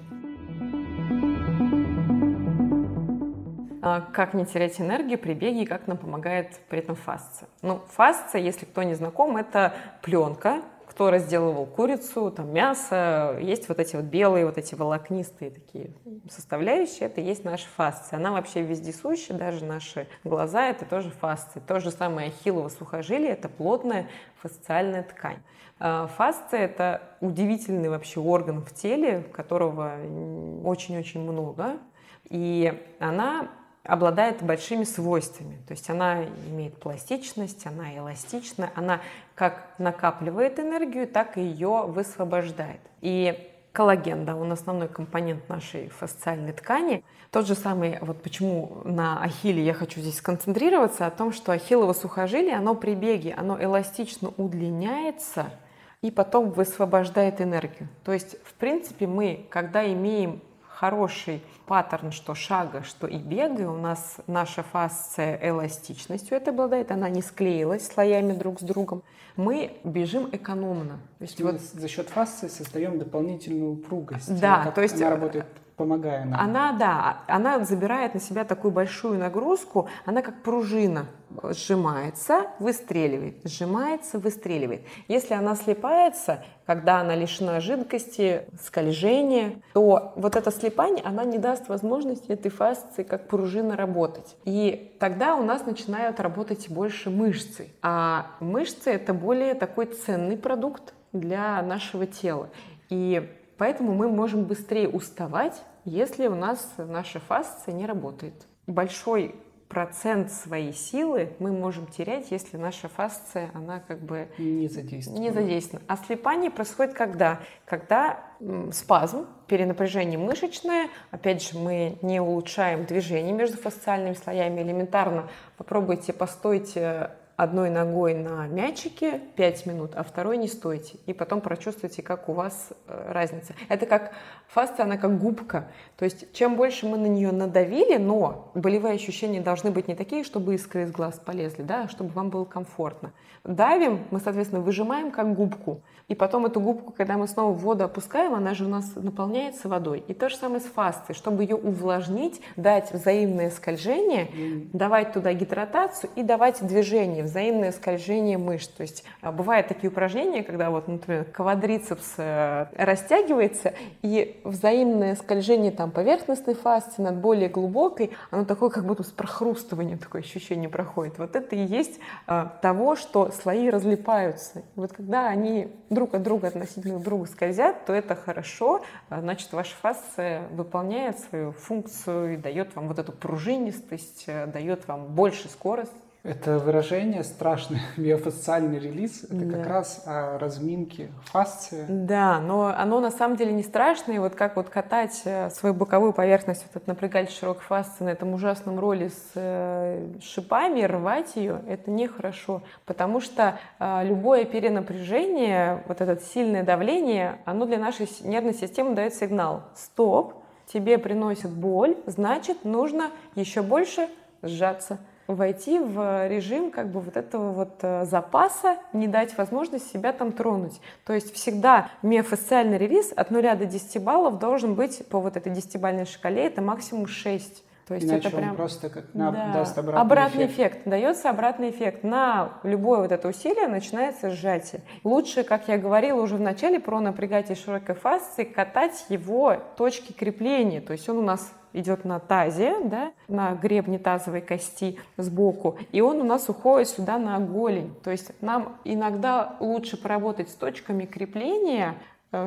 А как не терять энергию при беге и как нам помогает при этом фасция? Ну, фасция, если кто не знаком, это пленка, кто разделывал курицу, там мясо, есть вот эти вот белые, вот эти волокнистые такие составляющие, это есть наша фасция. Она вообще вездесущая, даже наши глаза это тоже фасция. То же самое ахиллово сухожилие, это плотная фасциальная ткань. А, фасция – это удивительный вообще орган в теле, которого очень-очень много. И она обладает большими свойствами. То есть она имеет пластичность, она эластична, она как накапливает энергию, так и ее высвобождает. И коллаген, да, он основной компонент нашей фасциальной ткани. Тот же самый, вот почему на ахилле я хочу здесь сконцентрироваться, о том, что ахиллово сухожилие, оно при беге, оно эластично удлиняется и потом высвобождает энергию. То есть, в принципе, мы, когда имеем хороший паттерн, что шага, что и бега. У нас наша фасция эластичностью это обладает, она не склеилась слоями друг с другом. Мы бежим экономно. То есть вот за счет фасции создаем дополнительную упругость. Да, то есть она работает помогая нам. Она, да, она забирает на себя такую большую нагрузку, она как пружина сжимается, выстреливает, сжимается, выстреливает. Если она слипается, когда она лишена жидкости, скольжения, то вот это слипание, она не даст возможности этой фасции как пружина работать. И тогда у нас начинают работать больше мышцы. А мышцы — это более такой ценный продукт для нашего тела. И Поэтому мы можем быстрее уставать, если у нас наша фасция не работает. Большой процент своей силы мы можем терять, если наша фасция, она как бы не задействована. Не задействована. А слепание происходит когда? Когда спазм, перенапряжение мышечное, опять же, мы не улучшаем движение между фасциальными слоями элементарно. Попробуйте, постойте одной ногой на мячике 5 минут, а второй не стойте. И потом прочувствуйте, как у вас э, разница. Это как фасция, она как губка. То есть чем больше мы на нее надавили, но болевые ощущения должны быть не такие, чтобы искры из глаз полезли, да, а чтобы вам было комфортно. Давим, мы, соответственно, выжимаем как губку. И потом эту губку, когда мы снова воду опускаем, она же у нас наполняется водой. И то же самое с фасцией. Чтобы ее увлажнить, дать взаимное скольжение, давать туда гидратацию и давать движение, взаимное скольжение мышц. То есть а, бывают такие упражнения, когда вот, например, квадрицепс э, растягивается, и взаимное скольжение там поверхностной фасции над более глубокой, оно такое как будто с прохрустыванием такое ощущение проходит. Вот это и есть а, того, что слои разлипаются. И вот когда они друг от друга относительно друг друга скользят, то это хорошо, а, значит, ваша фасция выполняет свою функцию и дает вам вот эту пружинистость, э, дает вам больше скорость, это выражение страшный миофасциальный релиз. Это да. как раз о разминке фасции. Да, но оно на самом деле не страшное. Вот как вот катать э, свою боковую поверхность, вот это напрягать широкой фасции на этом ужасном роли с э, шипами, рвать ее, это нехорошо. Потому что э, любое перенапряжение, вот это сильное давление, оно для нашей нервной системы дает сигнал. Стоп, тебе приносит боль, значит, нужно еще больше сжаться войти в режим как бы вот этого вот э, запаса, не дать возможность себя там тронуть. То есть всегда миофасциальный релиз от 0 до 10 баллов должен быть по вот этой 10-бальной шкале, это максимум 6. То есть Иначе это прям просто как на, да. даст обратный, обратный эффект. эффект. Дается обратный эффект. На любое вот это усилие начинается сжатие. Лучше, как я говорила уже в начале, про напрягание широкой фасции, катать его точки крепления. То есть он у нас идет на тазе, да, на гребне тазовой кости сбоку, и он у нас уходит сюда на голень. То есть нам иногда лучше поработать с точками крепления,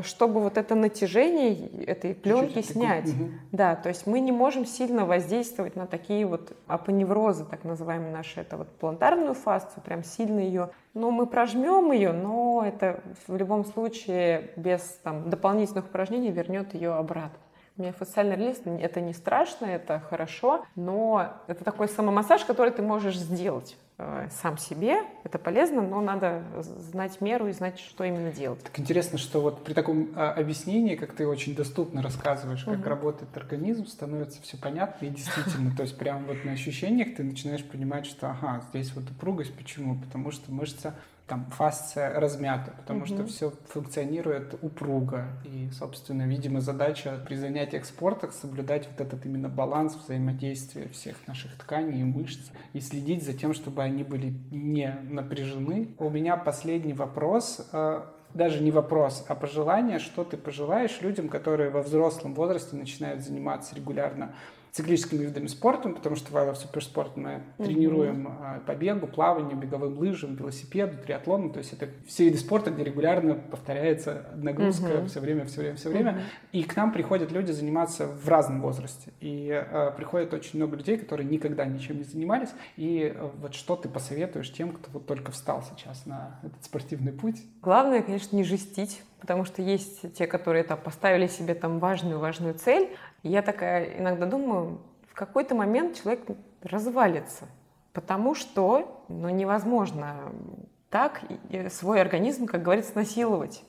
чтобы вот это натяжение этой пленки Чуть-чуть снять. Такой, угу. Да, то есть мы не можем сильно воздействовать на такие вот апоневрозы, так называемые наши, это вот плантарную фасцию, прям сильно ее, ну, мы прожмем ее, но это в любом случае без там, дополнительных упражнений вернет ее обратно. Миофасциальный релиз — это не страшно, это хорошо, но это такой самомассаж, который ты можешь сделать э, сам себе. Это полезно, но надо знать меру и знать, что именно делать. Так интересно, что вот при таком а, объяснении, как ты очень доступно рассказываешь, как угу. работает организм, становится все понятно и действительно, то есть прямо вот на ощущениях ты начинаешь понимать, что ага, здесь вот упругость, почему? Потому что мышца там фасция размята, потому mm-hmm. что все функционирует упруго. И, собственно, видимо, задача при занятиях спортом соблюдать вот этот именно баланс взаимодействия всех наших тканей и мышц и следить за тем, чтобы они были не напряжены. У меня последний вопрос э, даже не вопрос, а пожелание, что ты пожелаешь людям, которые во взрослом возрасте начинают заниматься регулярно циклическими видами спорта, потому что в I Love Суперспорт мы тренируем а, по бегу, плаванию, беговым лыжам, велосипеду, триатлону. То есть это все виды спорта, где регулярно повторяется нагрузка mm-hmm. все время, все время, все время. Mm-hmm. И к нам приходят люди заниматься в разном возрасте. И э, приходит очень много людей, которые никогда ничем не занимались. И э, вот что ты посоветуешь тем, кто вот только встал сейчас на этот спортивный путь? Главное, конечно, не жестить потому что есть те, которые там поставили себе там важную-важную цель. Я такая иногда думаю, в какой-то момент человек развалится, потому что ну, невозможно так свой организм, как говорится, насиловать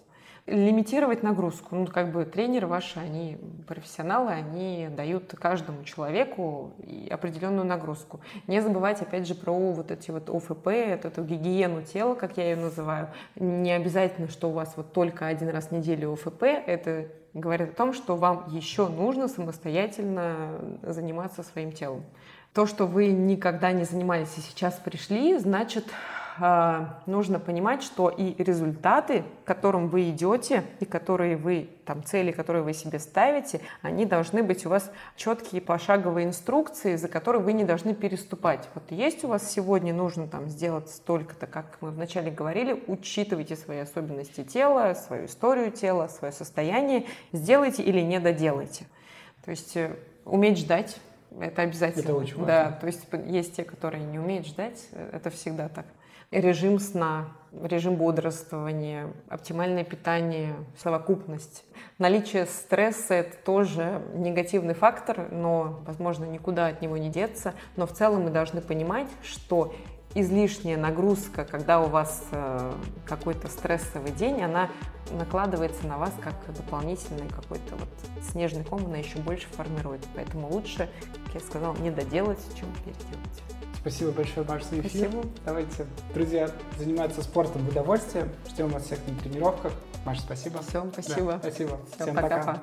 лимитировать нагрузку. Ну, как бы тренеры ваши, они профессионалы, они дают каждому человеку определенную нагрузку. Не забывайте, опять же, про вот эти вот ОФП, эту, эту гигиену тела, как я ее называю. Не обязательно, что у вас вот только один раз в неделю ОФП. Это говорит о том, что вам еще нужно самостоятельно заниматься своим телом. То, что вы никогда не занимались и сейчас пришли, значит, нужно понимать, что и результаты, к которым вы идете, и которые вы, там, цели, которые вы себе ставите, они должны быть у вас четкие пошаговые инструкции, за которые вы не должны переступать. Вот есть у вас сегодня нужно там сделать столько-то, как мы вначале говорили, учитывайте свои особенности тела, свою историю тела, свое состояние, сделайте или не доделайте. То есть э, уметь ждать, это обязательно. Это очень важно. Да, то есть есть те, которые не умеют ждать, э, это всегда так режим сна, режим бодрствования, оптимальное питание, совокупность. Наличие стресса – это тоже негативный фактор, но, возможно, никуда от него не деться. Но в целом мы должны понимать, что излишняя нагрузка, когда у вас э, какой-то стрессовый день, она накладывается на вас как дополнительный какой-то вот снежный ком, она еще больше формирует. Поэтому лучше, как я сказала, не доделать, чем переделать. Спасибо большое, Маша, за эфир. Спасибо. Давайте, друзья, заниматься спортом в удовольствие. Ждем вас всех на тренировках. Маша, спасибо. Всем спасибо. Да, спасибо. Всем, Всем пока. пока.